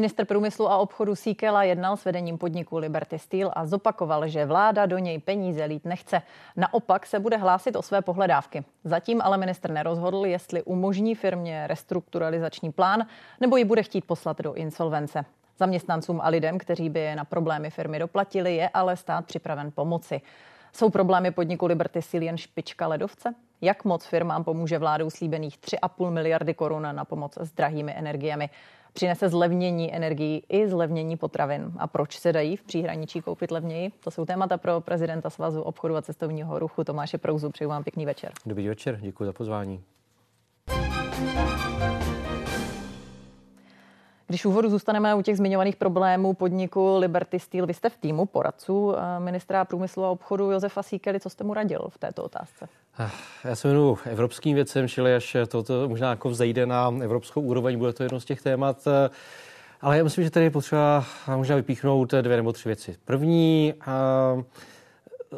Minister průmyslu a obchodu Síkela jednal s vedením podniku Liberty Steel a zopakoval, že vláda do něj peníze lít nechce. Naopak se bude hlásit o své pohledávky. Zatím ale minister nerozhodl, jestli umožní firmě restrukturalizační plán nebo ji bude chtít poslat do insolvence. Zaměstnancům a lidem, kteří by na problémy firmy doplatili, je ale stát připraven pomoci. Jsou problémy podniku Liberty Steel jen špička ledovce? Jak moc firmám pomůže vládou slíbených 3,5 miliardy korun na pomoc s drahými energiemi? Přinese zlevnění energií i zlevnění potravin. A proč se dají v příhraničí koupit levněji? To jsou témata pro prezidenta Svazu obchodu a cestovního ruchu Tomáše Prouzu. Přeju vám pěkný večer. Dobrý večer, děkuji za pozvání. Když úvodu zůstaneme u těch zmiňovaných problémů podniku Liberty Steel, vy jste v týmu poradců eh, ministra průmyslu a obchodu Josefa Síkely. Co jste mu radil v této otázce? Ah, já se jmenuji evropským věcem, čili až toto možná jako vzejde na evropskou úroveň, bude to jedno z těch témat. Eh, ale já myslím, že tady je potřeba možná vypíchnout dvě nebo tři věci. První, eh,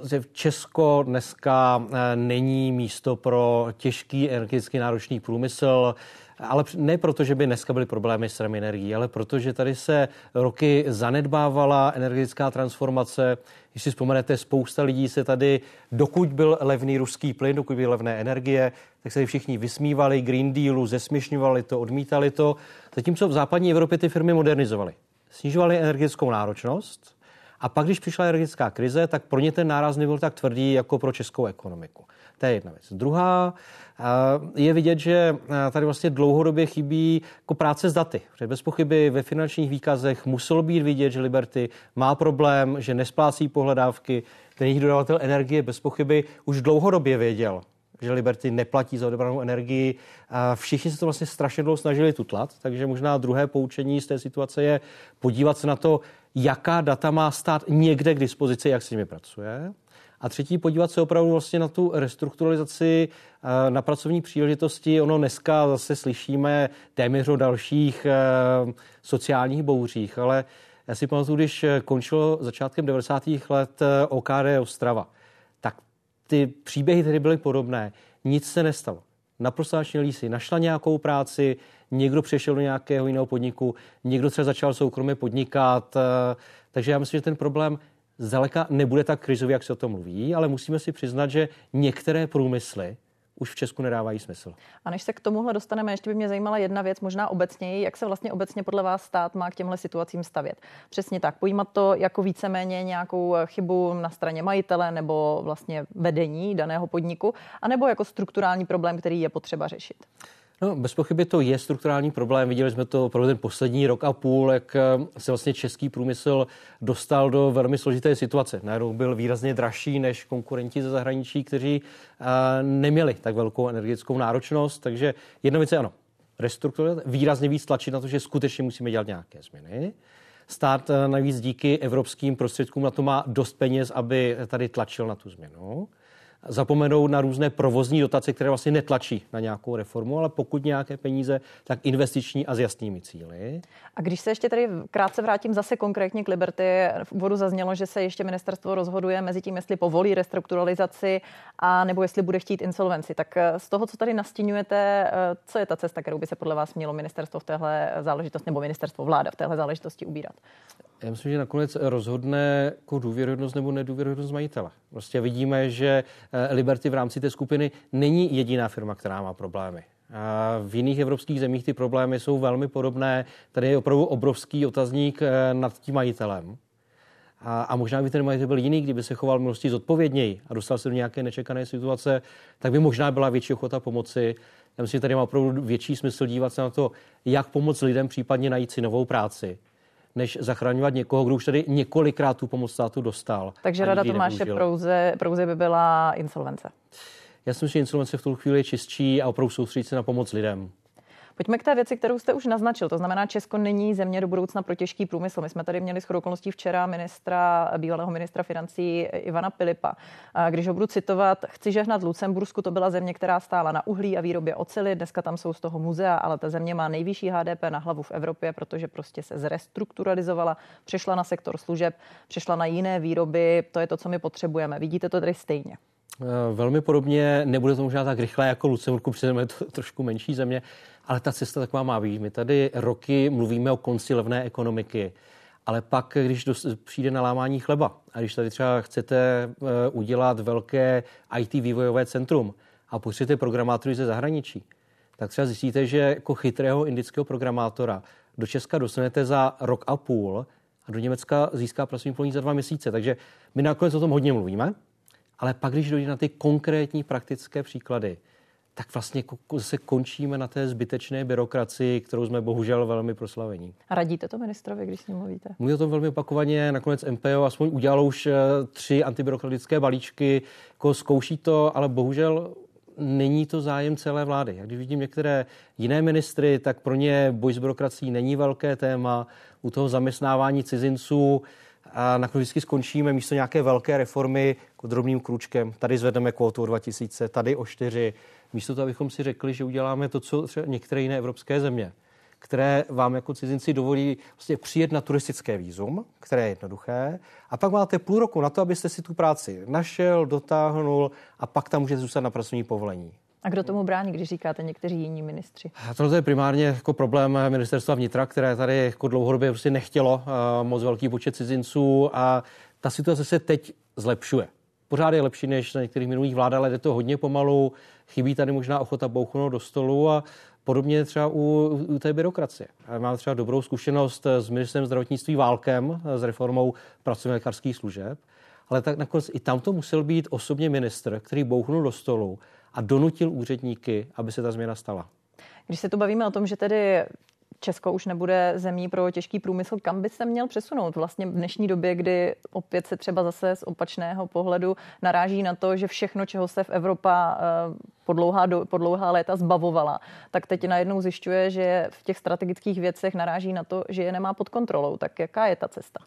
že Česko dneska není místo pro těžký energeticky náročný průmysl. Ale ne proto, že by dneska byly problémy s cenou energií, ale protože tady se roky zanedbávala energetická transformace. Když si vzpomenete, spousta lidí se tady, dokud byl levný ruský plyn, dokud byly levné energie, tak se všichni vysmívali Green Dealu, zesměšňovali to, odmítali to. Zatímco v západní Evropě ty firmy modernizovaly. Snižovaly energetickou náročnost, a pak, když přišla energetická krize, tak pro ně ten náraz nebyl tak tvrdý jako pro českou ekonomiku. To je jedna věc. Druhá je vidět, že tady vlastně dlouhodobě chybí jako práce s daty. Protože bez pochyby ve finančních výkazech muselo být vidět, že Liberty má problém, že nesplácí pohledávky. Ten jejich dodavatel energie bez pochyby už dlouhodobě věděl, že Liberty neplatí za odebranou energii. A všichni se to vlastně strašně dlouho snažili tutlat, takže možná druhé poučení z té situace je podívat se na to, jaká data má stát někde k dispozici, jak s nimi pracuje. A třetí, podívat se opravdu vlastně na tu restrukturalizaci eh, na pracovní příležitosti. Ono dneska zase slyšíme téměř o dalších eh, sociálních bouřích, ale já si pamatuju, když končilo začátkem 90. let eh, OKD Ostrava, tak ty příběhy tedy byly podobné. Nic se nestalo. Naprosto si našla nějakou práci, někdo přešel do nějakého jiného podniku, někdo třeba začal soukromě podnikat. Takže já myslím, že ten problém zdaleka nebude tak krizový, jak se o tom mluví, ale musíme si přiznat, že některé průmysly už v Česku nedávají smysl. A než se k tomuhle dostaneme, ještě by mě zajímala jedna věc, možná obecněji, jak se vlastně obecně podle vás stát má k těmhle situacím stavět. Přesně tak, pojímat to jako víceméně nějakou chybu na straně majitele nebo vlastně vedení daného podniku, anebo jako strukturální problém, který je potřeba řešit. No, bez pochyby to je strukturální problém. Viděli jsme to opravdu ten poslední rok a půl, jak eh, se vlastně český průmysl dostal do velmi složité situace. Najednou byl výrazně dražší než konkurenti ze zahraničí, kteří eh, neměli tak velkou energetickou náročnost. Takže jedna věc je ano, restrukturovat, výrazně víc tlačit na to, že skutečně musíme dělat nějaké změny. Stát eh, navíc díky evropským prostředkům na to má dost peněz, aby tady tlačil na tu změnu zapomenou na různé provozní dotace, které vlastně netlačí na nějakou reformu, ale pokud nějaké peníze, tak investiční a s jasnými cíly. A když se ještě tady krátce vrátím zase konkrétně k Liberty, v úvodu zaznělo, že se ještě ministerstvo rozhoduje mezi tím, jestli povolí restrukturalizaci a nebo jestli bude chtít insolvenci. Tak eh, z toho, co tady nastínujete, eh, co je ta cesta, kterou by se podle vás mělo ministerstvo v téhle záležitosti nebo ministerstvo vláda v téhle záležitosti ubírat? Já myslím, že nakonec rozhodne jako důvěryhodnost nebo nedůvěryhodnost majitele. Prostě vidíme, že eh, Liberty v rámci té skupiny není jediná firma, která má problémy. V jiných evropských zemích ty problémy jsou velmi podobné. Tady je opravdu obrovský otazník eh, nad tím majitelem. A, a možná by ten majitel byl jiný, kdyby se choval minulosti zodpovědněji a dostal se do nějaké nečekané situace, tak by možná byla větší ochota pomoci. Já myslím, že tady má opravdu větší smysl dívat se na to, jak pomoct lidem případně najít si novou práci než zachraňovat někoho, kdo už tady několikrát tu pomoc státu dostal. Takže rada Tomáše Prouze, Prouze by byla insolvence. Já si myslím, že insolvence v tu chvíli je čistší a opravdu soustředit se na pomoc lidem. Pojďme k té věci, kterou jste už naznačil. To znamená, Česko není země do budoucna pro těžký průmysl. My jsme tady měli s okolností včera ministra, bývalého ministra financí Ivana Pilipa. Když ho budu citovat, chci žehnat Lucembursku, to byla země, která stála na uhlí a výrobě ocely. Dneska tam jsou z toho muzea, ale ta země má nejvyšší HDP na hlavu v Evropě, protože prostě se zrestrukturalizovala, přešla na sektor služeb, přešla na jiné výroby. To je to, co my potřebujeme. Vidíte to tady stejně? Eh, velmi podobně, nebude to možná tak rychle jako Lucemburku, protože je to trošku menší země, ale ta cesta taková má být. My tady roky mluvíme o konci levné ekonomiky, ale pak, když přijde na lámání chleba a když tady třeba chcete uh, udělat velké IT vývojové centrum a potřebujete programátory ze zahraničí, tak třeba zjistíte, že jako chytrého indického programátora do Česka dostanete za rok a půl a do Německa získá pracovní povolení za dva měsíce. Takže my nakonec o tom hodně mluvíme, ale pak, když dojde na ty konkrétní praktické příklady, tak vlastně se končíme na té zbytečné byrokracii, kterou jsme bohužel velmi proslavení. A radíte to ministrovi, když s ním mluvíte? Mluví o tom velmi opakovaně, nakonec MPO aspoň udělalo už eh, tři antibyrokratické balíčky, jako zkouší to, ale bohužel není to zájem celé vlády. Jak když vidím některé jiné ministry, tak pro ně boj s byrokracií není velké téma. U toho zaměstnávání cizinců a nakonec vždycky skončíme místo nějaké velké reformy jako drobným kručkem. Tady zvedneme kvotu o 2000, tady o 4. Místo toho, abychom si řekli, že uděláme to, co třeba některé jiné evropské země které vám jako cizinci dovolí vlastně přijet na turistické výzum, které je jednoduché, a pak máte půl roku na to, abyste si tu práci našel, dotáhnul a pak tam můžete zůstat na pracovní povolení. A kdo tomu brání, když říkáte někteří jiní ministři? To je primárně jako problém ministerstva vnitra, které tady jako dlouhodobě prostě nechtělo uh, moc velký počet cizinců a ta situace se teď zlepšuje. Pořád je lepší než na některých minulých vládách, ale jde to hodně pomalu. Chybí tady možná ochota bouchnout do stolu a Podobně třeba u, u té byrokracie. Mám třeba dobrou zkušenost s ministrem zdravotnictví Válkem, s reformou pracovně lékařských služeb, ale tak nakonec i tam to musel být osobně ministr, který bouchnul do stolu a donutil úředníky, aby se ta změna stala. Když se tu bavíme o tom, že tedy Česko už nebude zemí pro těžký průmysl, kam by se měl přesunout? Vlastně v dnešní době, kdy opět se třeba zase z opačného pohledu naráží na to, že všechno, čeho se v Evropa eh, po dlouhá, do, po dlouhá léta zbavovala, tak teď najednou zjišťuje, že v těch strategických věcech naráží na to, že je nemá pod kontrolou. Tak jaká je ta cesta?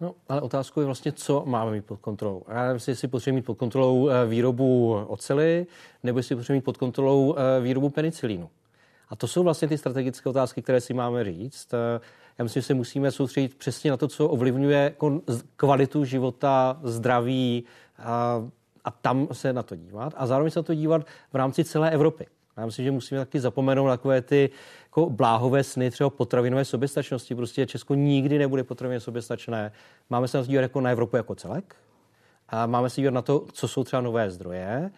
No, ale otázkou je vlastně, co máme mít pod kontrolou. Já nevím, jestli potřebujeme mít pod kontrolou eh, výrobu ocely, nebo jestli potřebujeme mít pod kontrolou eh, výrobu penicilínu. A to jsou vlastně ty strategické otázky, které si máme říct. Eh, já myslím, že se musíme soustředit přesně na to, co ovlivňuje kvalitu života, zdraví a, a tam se na to dívat. A zároveň se na to dívat v rámci celé Evropy. Já myslím, že musíme taky zapomenout na takové ty jako bláhové sny třeba potravinové soběstačnosti. Prostě Česko nikdy nebude potravinově soběstačné. Máme se na to dívat jako na Evropu jako celek. A máme se dívat na to, co jsou třeba nové zdroje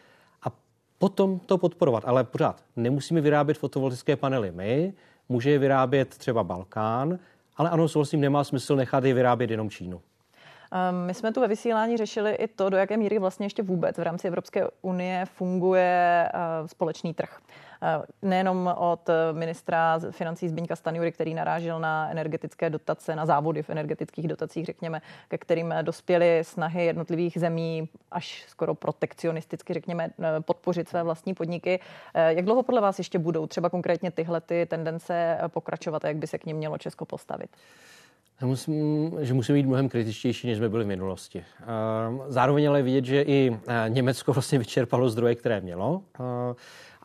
potom to podporovat. Ale pořád nemusíme vyrábět fotovoltaické panely my, může je vyrábět třeba Balkán, ale ano, souhlasím, nemá smysl nechat je vyrábět jenom Čínu. Ehm, my jsme tu ve vysílání řešili i to, do jaké míry vlastně ještě vůbec v rámci Evropské unie funguje eh, společný trh. Eh, nejenom od ministra financí Zbyňka Stanjury, který narážel na energetické dotace, na závody v energetických dotacích, řekněme, ke kterým dospěly snahy jednotlivých zemí až skoro protekcionisticky, řekněme, eh, podpořit své vlastní podniky. Jak dlouho podle vás ještě budou třeba konkrétně tyhle ty tendence pokračovat a jak by se k ním mělo Česko postavit? Musím, že musíme být mnohem kritičtější, než jsme byli v minulosti. Zároveň ale vidět, že i Německo vlastně vyčerpalo zdroje, které mělo.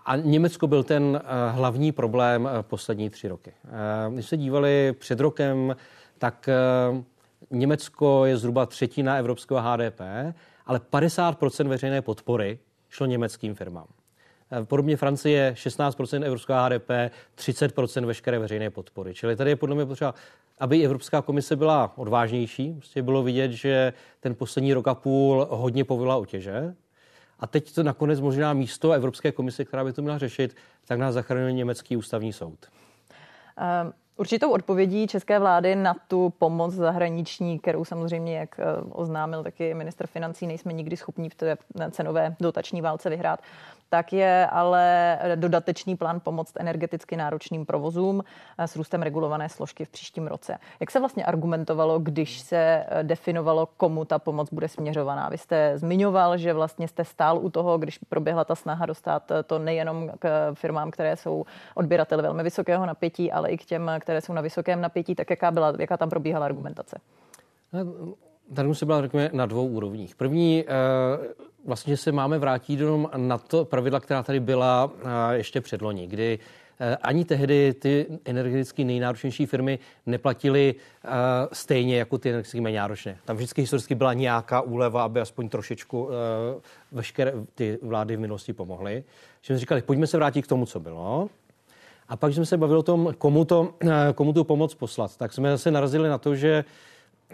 A Německo byl ten hlavní problém poslední tři roky. Když se dívali před rokem, tak Německo je zhruba třetina evropského HDP, ale 50% veřejné podpory šlo německým firmám. Podobně Francie 16% evropského HDP, 30% veškeré veřejné podpory. Čili tady je podle mě potřeba aby Evropská komise byla odvážnější. Prostě bylo vidět, že ten poslední rok a půl hodně povolila otěže. A teď to nakonec možná místo Evropské komise, která by to měla řešit, tak nás zachránil německý ústavní soud. Um. Určitou odpovědí české vlády na tu pomoc zahraniční, kterou samozřejmě, jak eh, oznámil taky minister financí, nejsme nikdy schopni v té cenové dotační válce vyhrát, tak je ale dodatečný plán pomoct energeticky náročným provozům eh, s růstem regulované složky v příštím roce. Jak se vlastně argumentovalo, když se eh, definovalo, komu ta pomoc bude směřovaná? Vy jste zmiňoval, že vlastně jste stál u toho, když proběhla ta snaha dostat to nejenom k firmám, které jsou odběrateli velmi vysokého napětí, ale i k těm, které jsou na vysokém napětí, tak jaká, byla, jaká tam probíhala argumentace? Tady musí byla, řekněme, na dvou úrovních. První, eh, vlastně, se máme vrátit jenom na to pravidla, která tady byla eh, ještě předloni, kdy eh, ani tehdy ty energeticky nejnáročnější firmy neplatily stejně jako ty energeticky méně náročné. Tam vždycky historicky byla nějaká úleva, aby aspoň trošičku veškeré ty vlády v minulosti pomohly. Že jsme říkali, pojďme se vrátit k tomu, co bylo. A pak jsme se bavili o tom, komu, to, komu tu pomoc poslat. Tak jsme zase narazili na to, že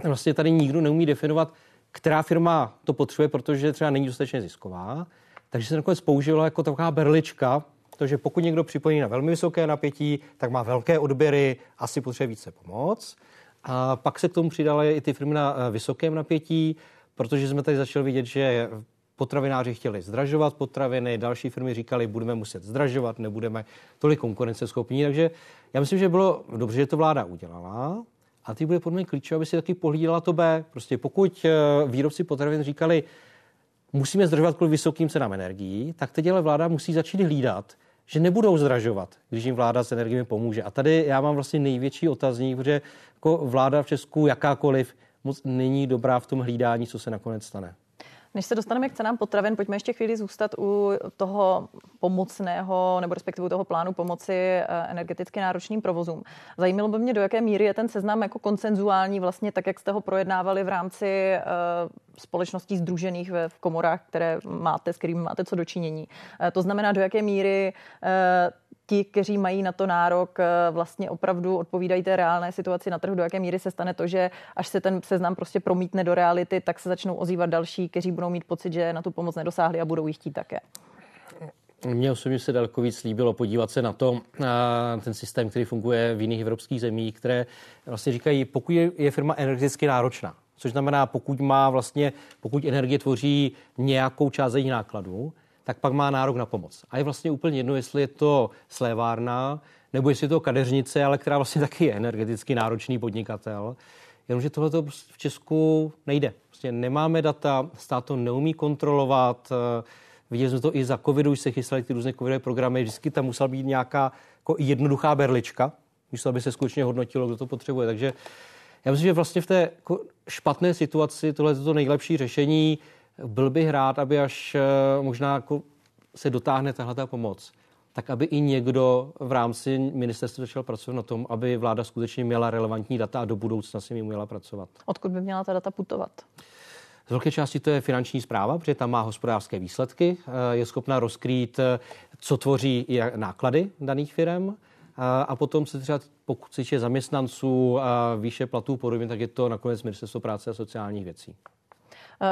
vlastně tady nikdo neumí definovat, která firma to potřebuje, protože třeba není dostatečně zisková. Takže se nakonec použilo jako taková berlička, protože pokud někdo připojí na velmi vysoké napětí, tak má velké odběry, asi potřebuje více pomoc. A pak se k tomu přidaly i ty firmy na eh, vysokém napětí, protože jsme tady začali vidět, že potravináři chtěli zdražovat potraviny, další firmy říkali, budeme muset zdražovat, nebudeme tolik konkurenceschopní. Takže já myslím, že bylo dobře, že to vláda udělala. A ty bude podle mě klíčové, aby si taky pohlídala to B. Prostě pokud eh, výrobci potravin říkali, musíme zdražovat kvůli vysokým cenám energií, tak teď ale vláda musí začít hlídat, že nebudou zdražovat, když jim vláda s energiemi pomůže. A tady já mám vlastně největší otazník, protože jako vláda v Česku jakákoliv moc není dobrá v tom hlídání, co se nakonec stane. Než se dostaneme k cenám potravin, pojďme ještě chvíli zůstat u toho pomocného nebo respektive toho plánu pomoci eh, energeticky náročným provozům. Zajímalo by mě, do jaké míry je ten seznam jako koncenzuální, vlastně tak, jak jste ho projednávali v rámci uh, společností združených v komorách, které máte, s kterými máte co dočinění. Uh, to znamená, do jaké míry ti, kteří mají na to nárok, eh, vlastně opravdu odpovídají té reálné situaci na trhu, do jaké míry se stane to, že až se ten seznam prostě promítne do reality, tak se začnou ozývat další, kteří budou mít pocit, že na tu pomoc nedosáhli a budou ji chtít také. Mně osobně se daleko víc líbilo podívat se na to, na ten systém, který funguje v jiných evropských zemích, které vlastně říkají, pokud je firma energeticky náročná, což znamená, pokud má vlastně, pokud energie tvoří nějakou část jejich nákladů, tak pak má nárok na pomoc. A je vlastně úplně jedno, jestli je to slévárna, nebo jestli je to kadeřnice, ale která vlastně taky je energeticky náročný podnikatel. Jenomže tohle v Česku nejde. Prostě nemáme data, stát to neumí kontrolovat. Viděli jsme to i za covidu, už se chystaly ty různé covidové programy, vždycky tam musela být nějaká jako jednoduchá berlička, místo aby se skutečně hodnotilo, kdo to potřebuje. Takže já myslím, že vlastně v té jako špatné situaci tohle je to nejlepší řešení. Byl bych rád, aby až eh, možná jako se dotáhne tahle ta pomoc, tak aby i někdo v rámci ministerstva začal pracovat na tom, aby vláda skutečně měla relevantní data a do budoucna si mi měla pracovat. Odkud by měla ta data putovat? Z velké části to je finanční zpráva, protože tam má hospodářské výsledky, eh, je schopna rozkrýt, eh, co tvoří náklady daných firm. A potom se třeba, pokud se zaměstnanců a výše platů podobně, tak je to nakonec Ministerstvo práce a sociálních věcí.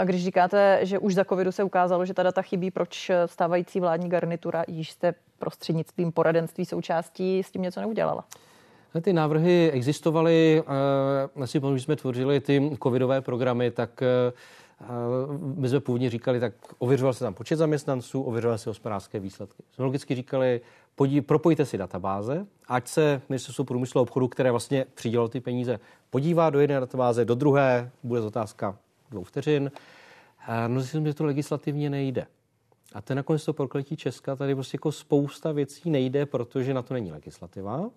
Když říkáte, že už za covidu se ukázalo, že ta data chybí, proč stávající vládní garnitura, již jste prostřednictvím poradenství součástí s tím něco neudělala? Ty návrhy existovaly, asi když jsme tvořili ty covidové programy, tak my jsme původně říkali, tak ověřoval se tam počet zaměstnanců, ověřoval se hospodářské výsledky. Jsme logicky říkali, podí, propojte si databáze, ať se ministerstvo průmyslu a obchodu, které vlastně přidělalo ty peníze, podívá do jedné databáze, do druhé, bude otázka dvou vteřin. No zjistím, že to legislativně nejde. A ten nakonec to prokletí Česka, tady prostě jako spousta věcí nejde, protože na to není legislativa.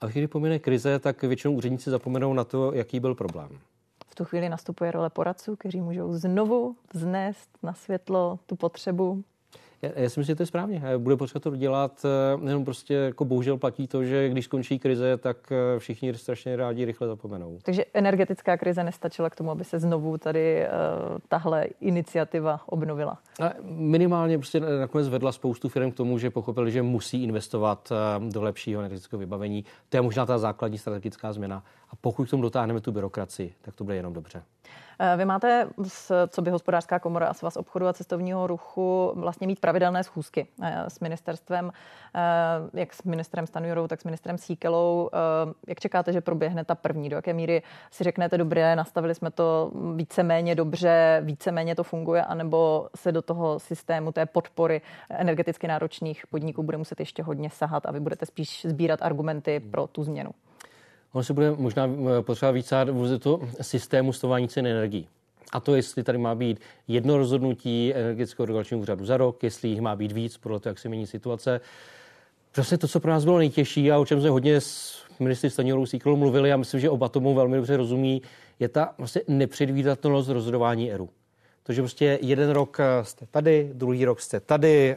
A když pomine krize, tak většinou úředníci zapomenou na to, jaký byl problém. V tu chvíli nastupuje role poradců, kteří můžou znovu vznést na světlo tu potřebu já, já si myslím, že to je správně. Bude potřeba to dělat, eh, jenom prostě jako bohužel platí to, že když skončí krize, tak eh, všichni strašně rádi rychle zapomenou. Takže energetická krize nestačila k tomu, aby se znovu tady uh, tahle iniciativa obnovila? A minimálně prostě nakonec vedla spoustu firm k tomu, že pochopili, že musí investovat do lepšího energetického vybavení. To je možná ta základní strategická změna. A pokud k tomu dotáhneme tu byrokracii, tak to bude jenom dobře. Vy máte, co by hospodářská komora a svaz obchodu a cestovního ruchu, vlastně mít pravidelné schůzky eh, s ministerstvem, eh, jak s ministrem Stanjurou, tak s ministrem Síkelou. Eh, jak čekáte, že proběhne ta první? Do jaké míry si řeknete, dobré, nastavili jsme to víceméně dobře, víceméně to funguje, anebo se do toho systému té podpory energeticky náročných podniků bude muset ještě hodně sahat a vy budete spíš sbírat argumenty pro tu změnu? Ono se bude možná eh, potřeba víc v to systému stování cen energií. A to, jestli tady má být jedno rozhodnutí energetického regulačního úřadu za rok, jestli jich má být víc, podle toho, jak se mění situace. Prostě to, co pro nás bylo nejtěžší a o čem jsme hodně s ministry Stanilou Síklou mluvili a myslím, že oba tomu velmi dobře rozumí, je ta vlastně nepředvídatelnost rozhodování ERU. To, že prostě jeden rok eh, jste tady, druhý rok jste tady,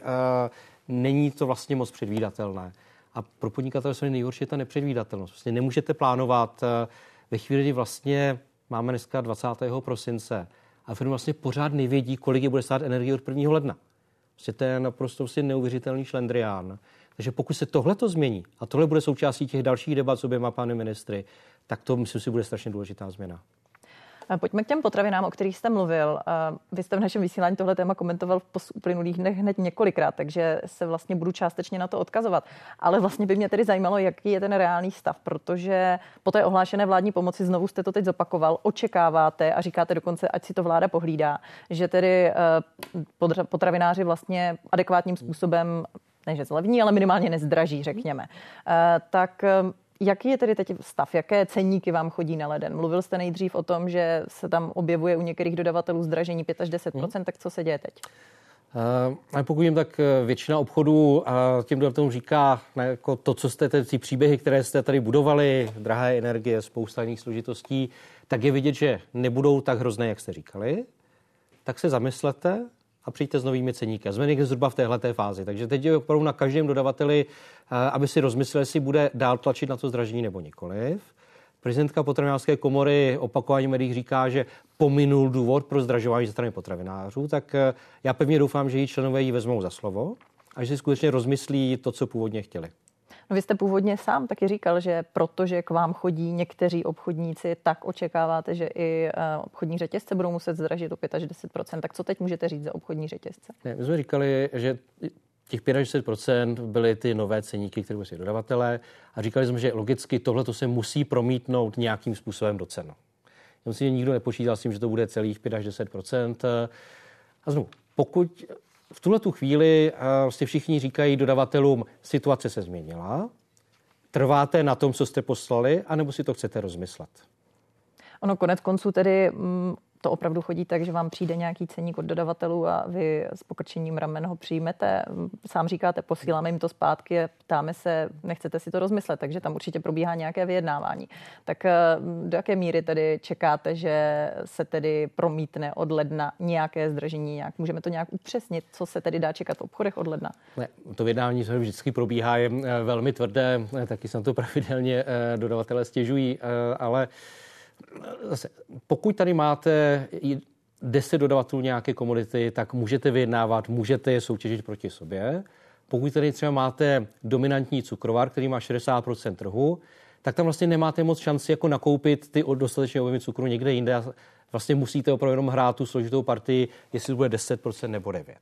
není to vlastně moc předvídatelné. A pro podnikatele se nejhorší je ta nepředvídatelnost. Vlastně nemůžete plánovat eh, ve chvíli, kdy vlastně máme dneska 20. prosince a firmy vlastně pořád nevědí, kolik je bude stát energie od 1. ledna. Vlastně to je naprosto vlastně neuvěřitelný šlendrián. Takže pokud se tohle to změní a tohle bude součástí těch dalších debat s oběma pány ministry, tak to myslím si bude strašně důležitá změna. Pojďme k těm potravinám, o kterých jste mluvil. Vy jste v našem vysílání tohle téma komentoval v uplynulých dnech hned několikrát, takže se vlastně budu částečně na to odkazovat. Ale vlastně by mě tedy zajímalo, jaký je ten reálný stav, protože po té ohlášené vládní pomoci znovu jste to teď zopakoval, očekáváte a říkáte dokonce, ať si to vláda pohlídá, že tedy eh, potravináři vlastně adekvátním způsobem ne že zlevní, ale minimálně nezdraží, řekněme. Eh, tak eh, Jaký je tedy teď stav? Jaké ceníky vám chodí na leden? Mluvil jste nejdřív o tom, že se tam objevuje u některých dodavatelů zdražení 5 až 10 hmm. tak co se děje teď? Uh, pokud vím, tak eh, většina obchodů uh, těm dodavatelům říká ne, jako to, co jste, ty příběhy, které jste tady budovali, drahé energie, spousta jiných složitostí, tak je vidět, že nebudou tak hrozné, jak jste říkali. Tak se zamyslete a přijďte s novými ceníky. Jsme někde zhruba v téhle fázi. Takže teď je opravdu na každém dodavateli, eh, aby si rozmyslel, jestli bude dál tlačit na to zdražení nebo nikoliv. Prezidentka potravinářské komory opakovaně médiích říká, že pominul důvod pro zdražování ze strany potravinářů, tak eh, já pevně doufám, že její členové ji vezmou za slovo a že si skutečně rozmyslí to, co původně chtěli. No vy jste původně sám taky říkal, že protože k vám chodí někteří obchodníci, tak očekáváte, že i eh, obchodní řetězce budou muset zdražit o 5 až 10% Tak co teď můžete říct za obchodní řetězce? Ne, my jsme říkali, že těch 65% byly ty nové ceníky, které byly dodavatelé a říkali jsme, že logicky tohle se musí promítnout nějakým způsobem do cenu. Já myslím, že nikdo nepočítal s tím, že to bude celých 5 až 10%. A znovu, pokud v tuhle tu chvíli vlastně všichni říkají dodavatelům, situace se změnila, trváte na tom, co jste poslali, anebo si to chcete rozmyslet? Ono konec konců tedy mm, to opravdu chodí tak, že vám přijde nějaký ceník od dodavatelů a vy s pokrčením ramen ho přijmete. Sám říkáte, posíláme jim to zpátky ptáme se, nechcete si to rozmyslet, takže tam určitě probíhá nějaké vyjednávání. Tak eh, do jaké míry tedy čekáte, že se tedy promítne od ledna nějaké zdražení? Nějak, můžeme to nějak upřesnit, co se tedy dá čekat v obchodech od ledna? Ne, to vyjednávání se vždycky probíhá, je eh, velmi tvrdé, eh, taky se na to pravidelně dodavatelé stěžují, ale zase, pokud tady máte 10 dodavatelů nějaké komodity, tak můžete vyjednávat, můžete je soutěžit proti sobě. Pokud tady třeba máte dominantní cukrovar, který má 60% trhu, tak tam vlastně nemáte moc šanci jako nakoupit ty dostatečné objemy cukru někde jinde. Vlastně musíte opravdu jenom hrát tu složitou partii, jestli to bude 10% nebo 9%.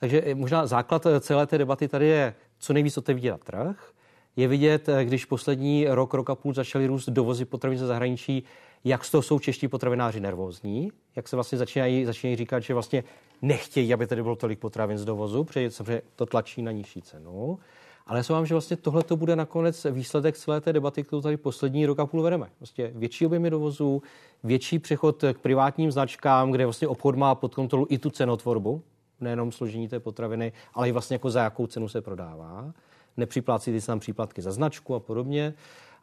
takže možná základ celé té debaty tady je co nejvíc otevírat trh, je vidět, eh, když poslední rok, rok a půl začaly růst dovozy potravin ze zahraničí, jak z toho jsou čeští potravináři nervózní, jak se vlastně začínají, začínají říkat, že vlastně nechtějí, aby tady bylo tolik potravin z dovozu, protože samozřejmě to tlačí na nižší cenu. Ale já vám, že vlastně tohle to bude nakonec výsledek celé té debaty, kterou tady poslední rok a půl vedeme. Vlastně větší objemy dovozu, větší přechod k privátním značkám, kde vlastně obchod má pod kontrolu i tu cenotvorbu, nejenom složení té potraviny, ale i vlastně jako za jakou cenu se prodává nepřiplácí se tam příplatky za značku a podobně.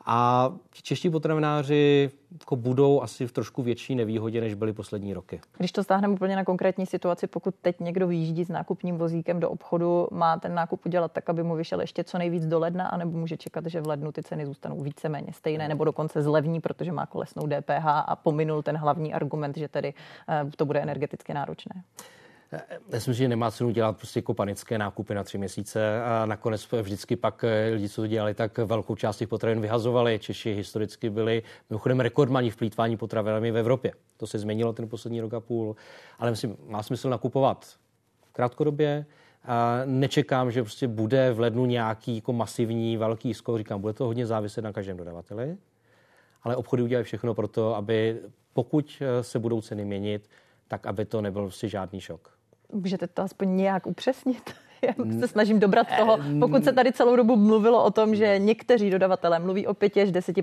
A čeští potravináři jako budou asi v trošku větší nevýhodě, než byly poslední roky. Když to stáhneme úplně na konkrétní situaci, pokud teď někdo vyjíždí s nákupním vozíkem do obchodu, má ten nákup udělat tak, aby mu vyšel ještě co nejvíc do ledna, anebo může čekat, že v lednu ty ceny zůstanou víceméně stejné, nebo dokonce zlevní, protože má kolesnou DPH a pominul ten hlavní argument, že tedy eh, to bude energeticky náročné. Myslím, že nemá cenu dělat prostě jako panické nákupy na tři měsíce a nakonec vždycky pak eh, lidi, co to dělali, tak velkou část těch potravin vyhazovali. Češi historicky byli mimochodem rekordmaní v plítvání potravinami v Evropě. To se změnilo ten poslední rok a půl. Ale myslím, má smysl nakupovat krátkodobě, a nečekám, že prostě bude v lednu nějaký jako masivní velký skok. Říkám, bude to hodně záviset na každém dodavateli, ale obchody udělají všechno pro to, aby pokud eh, se budou ceny měnit, tak aby to nebyl prostě žádný šok. Můžete to aspoň nějak upřesnit? Já se snažím dobrat toho, pokud se tady celou dobu mluvilo o tom, že někteří dodavatelé mluví o 5 až 10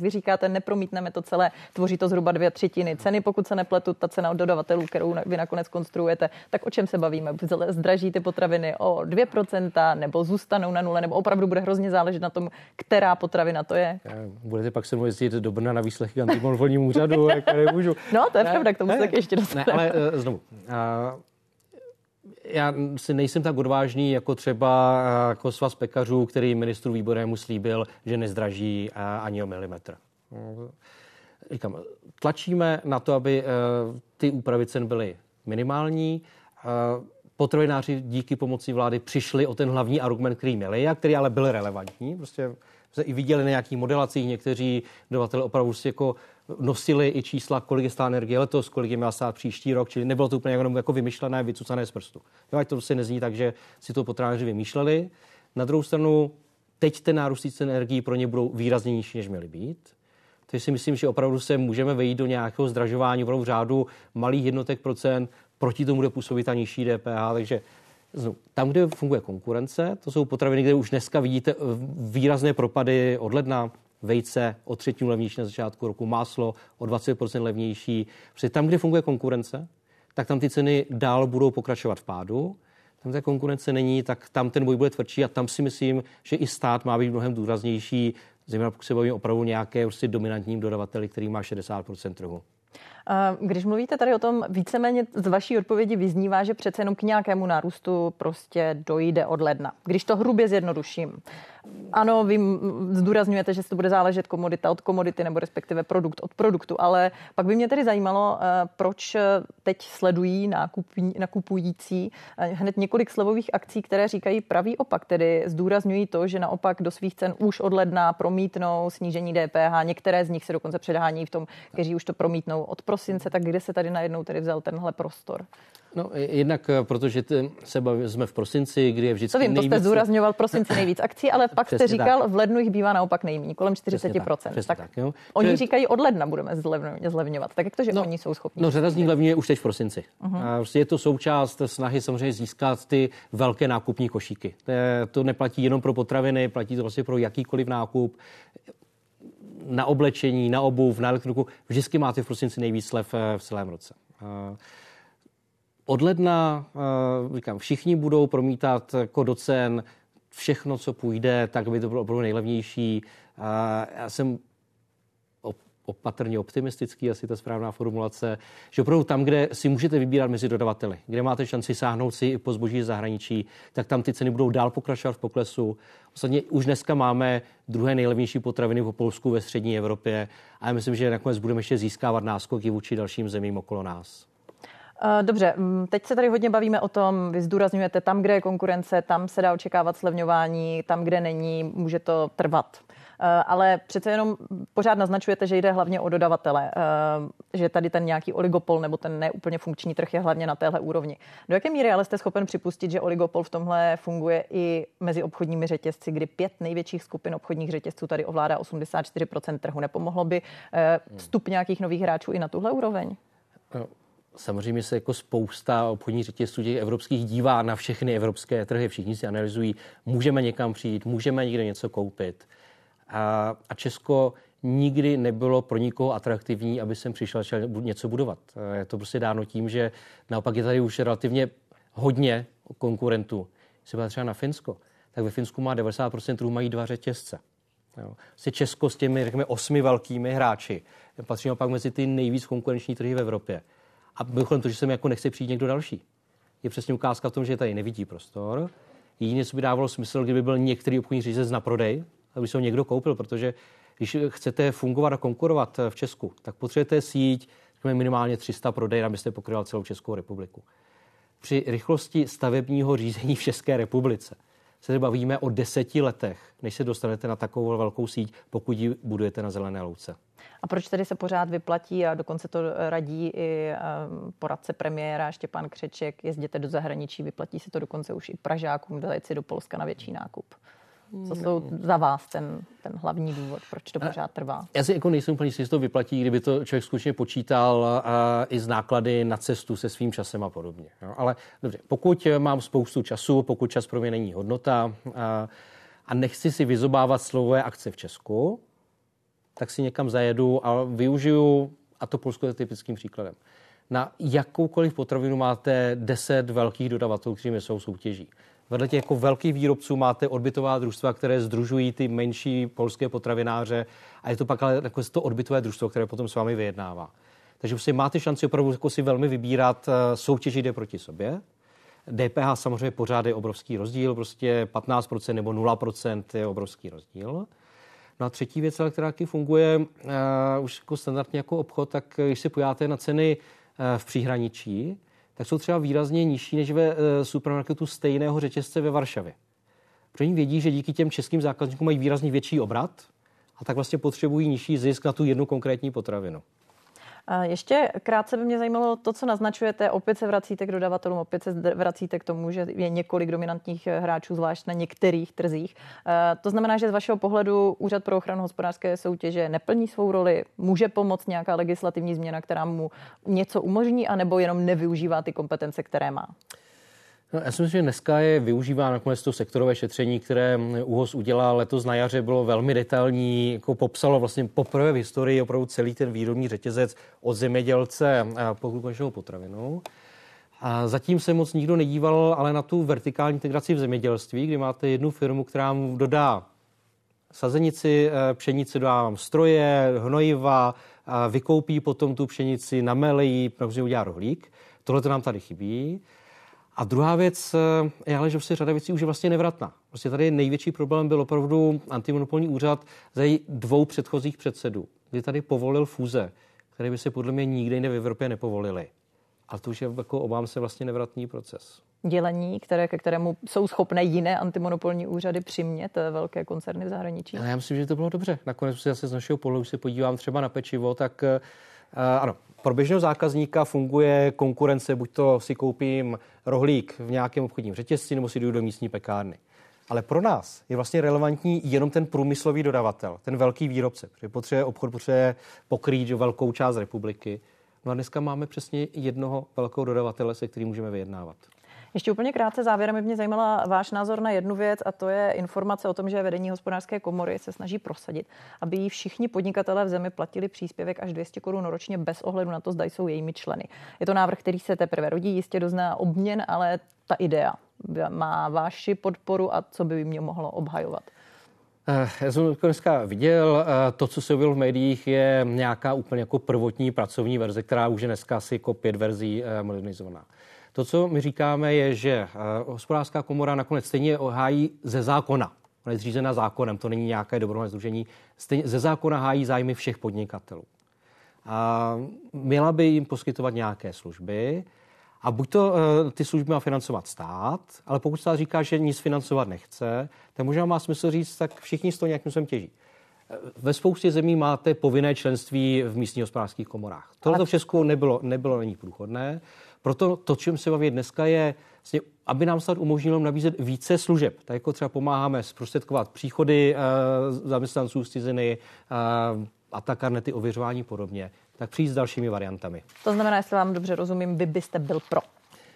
Vy říkáte, nepromítneme to celé, tvoří to zhruba dvě třetiny ceny, pokud se nepletu, ta cena od dodavatelů, kterou vy nakonec konstruujete, tak o čem se bavíme? Zdraží ty potraviny o 2% nebo zůstanou na nule, nebo opravdu bude hrozně záležet na tom, která potravina to je? Budete pak se mnou jezdit do Brna na výslechy antimonopolnímu úřadu, jak nemůžu. No, to je pravda, k tomu se tak ještě dostaneme. Ne, ale uh, znovu. Uh, já si nejsem tak odvážný jako třeba eh, jako svaz pekařů, který ministru výbornému slíbil, že nezdraží eh, ani o milimetr. Říkám, tlačíme na to, aby eh, ty úpravy cen byly minimální. potravináři díky pomoci vlády přišli o ten hlavní argument, který měli a který ale byl relevantní. Prostě se i viděli na nějakých modelacích, někteří dodavatelé opravdu si jako nosili i čísla, kolik je stát energie letos, kolik je měla stát příští rok, čili nebylo to úplně jenom jako vymyšlené, vycucané z prstu. Jo, ať to prostě nezní tak, že si to potravináři vymýšleli. Na druhou stranu, teď ten nárůst cen energií pro ně budou výrazně nižší, než měly být. Takže si myslím, že opravdu se můžeme vejít do nějakého zdražování v řádu malých jednotek procent, proti tomu bude působit ta nižší DPH, takže tam, kde funguje konkurence, to jsou potraviny, kde už dneska vidíte eh, výrazné propady od ledna, vejce o třetinu levnější na začátku roku, máslo o 20% levnější. Protože tam, kde funguje konkurence, tak tam ty ceny dál budou pokračovat v pádu. Tam té konkurence není, tak tam ten boj bude tvrdší a tam si myslím, že i stát má být mnohem důraznější, zejména pokud se bavíme opravdu nějaké prostě dominantním dodavateli, který má 60% trhu. Když mluvíte tady o tom, víceméně z vaší odpovědi vyznívá, že přece jenom k nějakému nárůstu prostě dojde od ledna. Když to hrubě zjednoduším. Ano, vy zdůrazňujete, že se to bude záležet komodita od komodity nebo respektive produkt od produktu, ale pak by mě tedy zajímalo, eh, proč teď sledují nakupující eh, hned několik slevových akcí, které říkají pravý opak, tedy zdůrazňují to, že naopak do svých cen už od ledna promítnou snížení DPH. Některé z nich se dokonce předhání v tom, kteří už to promítnou od prosince, tak kde se tady najednou tedy vzal tenhle prostor? No, jednak eh, protože se baví, jsme v prosinci, kdy je vždycky Co vím, nejvíc... to jste zdůrazňoval prosinci nejvíc akcí, ale pak jste říkal, tak. v lednu jich bývá naopak nejméně, kolem 40%. Přesně tak, tak, tak jo. Oni je... říkají, od ledna budeme zlevňovat. Tak jak to, že no, oni jsou schopni? No, řada z nich levňuje už teď v prosinci. Uh-huh. A prostě je to součást snahy samozřejmě získat ty velké nákupní košíky. To neplatí jenom pro potraviny, platí to vlastně pro jakýkoliv nákup na oblečení, na obuv, na elektroniku, vždycky máte v prosinci nejvíc slev eh, v celém roce. Eh, od ledna, eh, říkám, všichni budou promítat jako do cen všechno, co půjde, tak by to bylo opravdu nejlevnější. Já jsem opatrně optimistický, asi ta správná formulace, že opravdu tam, kde si můžete vybírat mezi dodavateli, kde máte šanci sáhnout si i po zboží zahraničí, tak tam ty ceny budou dál pokračovat v poklesu. Ostatně už dneska máme druhé nejlevnější potraviny po Polsku ve střední Evropě a já myslím, že nakonec budeme ještě získávat náskoky vůči dalším zemím okolo nás. Eh, dobře, mm, teď se tady hodně bavíme o tom, vy zdůrazňujete tam, kde je konkurence, tam se dá očekávat slevňování, tam, kde není, může to trvat. Eh, ale přece jenom pořád naznačujete, že jde hlavně o dodavatele, eh, že tady ten nějaký oligopol nebo ten neúplně funkční trh je hlavně na téhle úrovni. Do jaké míry ale jste schopen připustit, že oligopol v tomhle funguje i mezi obchodními řetězci, kdy pět největších skupin obchodních řetězců tady ovládá 84% trhu? Nepomohlo by eh, vstup nějakých nových hráčů i na tuhle úroveň? No. Samozřejmě se jako spousta obchodních řetězců těch evropských dívá na všechny evropské trhy. Všichni si analyzují, můžeme někam přijít, můžeme někde něco koupit. A, a Česko nikdy nebylo pro nikoho atraktivní, aby sem přišel něco budovat. Je to prostě dáno tím, že naopak je tady už relativně hodně konkurentů. Když se třeba na Finsko, tak ve Finsku má 90% trhu mají dva řetězce. Jo. Si Česko s těmi, řekněme, osmi velkými hráči patří naopak mezi ty nejvíc konkurenční trhy v Evropě. A mimochodem to, že sem jako nechce přijít někdo další. Je přesně ukázka v tom, že tady nevidí prostor. Jediné, co by dávalo smysl, kdyby byl některý obchodní řetězec na prodej, aby se ho někdo koupil, protože když chcete fungovat a konkurovat v Česku, tak potřebujete síť minimálně 300 prodej, abyste pokryl celou Českou republiku. Při rychlosti stavebního řízení v České republice se bavíme o deseti letech, než se dostanete na takovou velkou síť, pokud ji budujete na zelené louce. A proč tedy se pořád vyplatí a dokonce to radí i poradce premiéra Štěpán Křeček, jezděte do zahraničí, vyplatí se to dokonce už i Pražákům, zajet si do Polska na větší nákup? Co jsou za vás ten, ten hlavní důvod, proč to pořád trvá? Já si jako nejsem úplně jistý, to vyplatí, kdyby to člověk skutečně počítal a, i z náklady na cestu se svým časem a podobně. Jo? Ale dobře, pokud mám spoustu času, pokud čas pro mě není hodnota a, a nechci si vyzobávat slové akce v Česku, tak si někam zajedu a využiju, a to Polsko je typickým příkladem. Na jakoukoliv potravinu máte 10 velkých dodavatelů, kterými jsou soutěží. Vedle těch jako velkých výrobců máte odbytová družstva, které združují ty menší polské potravináře a je to pak ale jako to odbytové družstvo, které potom s vámi vyjednává. Takže prostě máte šanci opravdu jako si velmi vybírat, eh, soutěžit jde proti sobě. DPH samozřejmě pořád je obrovský rozdíl, prostě 15% nebo 0% je obrovský rozdíl. No a třetí věc, která taky funguje uh, už jako standardně jako obchod, tak když se pojáte na ceny uh, v příhraničí, tak jsou třeba výrazně nižší než ve eh, supermarketu stejného řetězce ve Varšavě. Protože oni vědí, že díky těm českým zákazníkům mají výrazně větší obrat a tak vlastně potřebují nižší zisk na tu jednu konkrétní potravinu. Ještě krátce by mě zajímalo to, co naznačujete. Opět se vracíte k dodavatelům, opět se vracíte k tomu, že je několik dominantních eh, hráčů, zvlášť na některých trzích. Eh, to znamená, že z vašeho pohledu Úřad pro ochranu hospodářské soutěže neplní svou roli, může pomoct nějaká legislativní změna, která mu něco umožní, anebo jenom nevyužívá ty kompetence, které má? No, já si myslím, že dneska je využívá nakonec to sektorové šetření, které ÚHOS udělal letos na jaře, bylo velmi detailní, jako popsalo vlastně poprvé v historii opravdu celý ten výrobní řetězec od zemědělce po konečnou potravinu. A zatím se moc nikdo nedíval ale na tu vertikální integraci v zemědělství, kdy máte jednu firmu, která mu dodá sazenici, eh, pšenici dodá vám stroje, hnojiva, vykoupí potom tu pšenici, namelejí, protože udělá rohlík. Tohle to nám tady chybí. A druhá věc je ale, že prostě řada věcí už je vlastně nevratná. Prostě tady největší problém byl opravdu antimonopolní úřad ze dvou předchozích předsedů, kdy tady povolil fúze, které by se podle mě nikde jinde v Evropě nepovolily. A to už je, jako obávám se, vlastně nevratný proces. Dělení, které, ke kterému jsou schopné jiné antimonopolní úřady přimět eh, velké koncerny v zahraničí? Ale já myslím, že to bylo dobře. Nakonec si zase z našeho pohledu, se podívám třeba na pečivo, tak uh, ano, pro běžného zákazníka funguje konkurence, buď to si koupím rohlík v nějakém obchodním řetězci, nebo si jdu do místní pekárny. Ale pro nás je vlastně relevantní jenom ten průmyslový dodavatel, ten velký výrobce, protože potřebuje obchod potřebuje pokrýt velkou část republiky. No a dneska máme přesně jednoho velkého dodavatele, se kterým můžeme vyjednávat. Ještě úplně krátce závěrem mě zajímala váš názor na jednu věc a to je informace o tom, že vedení hospodářské komory se snaží prosadit, aby jí všichni podnikatelé v zemi platili příspěvek až 200 korun ročně bez ohledu na to, zda jsou jejími členy. Je to návrh, který se teprve rodí, jistě dozná obměn, ale ta idea má vaši podporu a co by mě mohlo obhajovat? Eh, já jsem dneska viděl, eh, to, co se objevilo v médiích, je nějaká úplně jako prvotní pracovní verze, která už je dneska asi jako pět verzí eh, modernizovaná. To, co my říkáme, je, že eh, hospodářská komora nakonec stejně hájí ze zákona. Ona je zřízena zákonem, to není nějaké dobrovolné združení. Stejně, ze zákona hájí zájmy všech podnikatelů. A měla by jim poskytovat nějaké služby, a buď to uh, ty služby má financovat stát, ale pokud stát říká, že nic financovat nechce, tak možná má smysl říct, tak všichni z toho nějakým způsobem těží. Eh, ve spoustě zemí máte povinné členství v místních hospodářských komorách. Tohle to v Česku nebylo, nebylo není průchodné. Proto to, čem se baví dneska, je, vlastně, aby nám stát umožnilo nabízet více služeb. Tak jako třeba pomáháme zprostředkovat příchody e, zaměstnanců z ciziny e, a ta karnety ověřování podobně, tak přijít s dalšími variantami. To znamená, jestli vám dobře rozumím, vy byste byl pro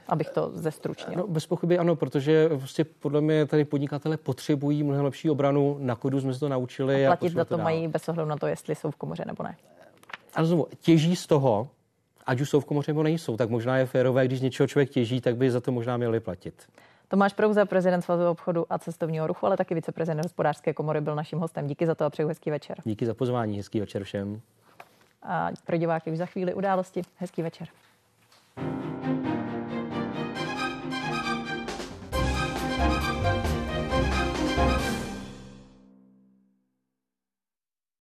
abych to zestručnil. No, bez pochyby ano, protože prostě podle mě tady podnikatele potřebují mnohem lepší obranu, na kodu jsme se to naučili. A platit a za to, to mají bez ohledu na to, jestli jsou v komoře nebo ne. A znovu, těží z toho, ať už jsou v komoře nebo nejsou, tak možná je férové, když něčeho člověk těží, tak by za to možná měli platit. Tomáš Prouza, prezident Svazu obchodu a cestovního ruchu, ale taky viceprezident hospodářské komory, byl naším hostem. Díky za to a přeju hezký večer. Díky za pozvání, hezký večer všem. A pro diváky už za chvíli události. Hezký večer.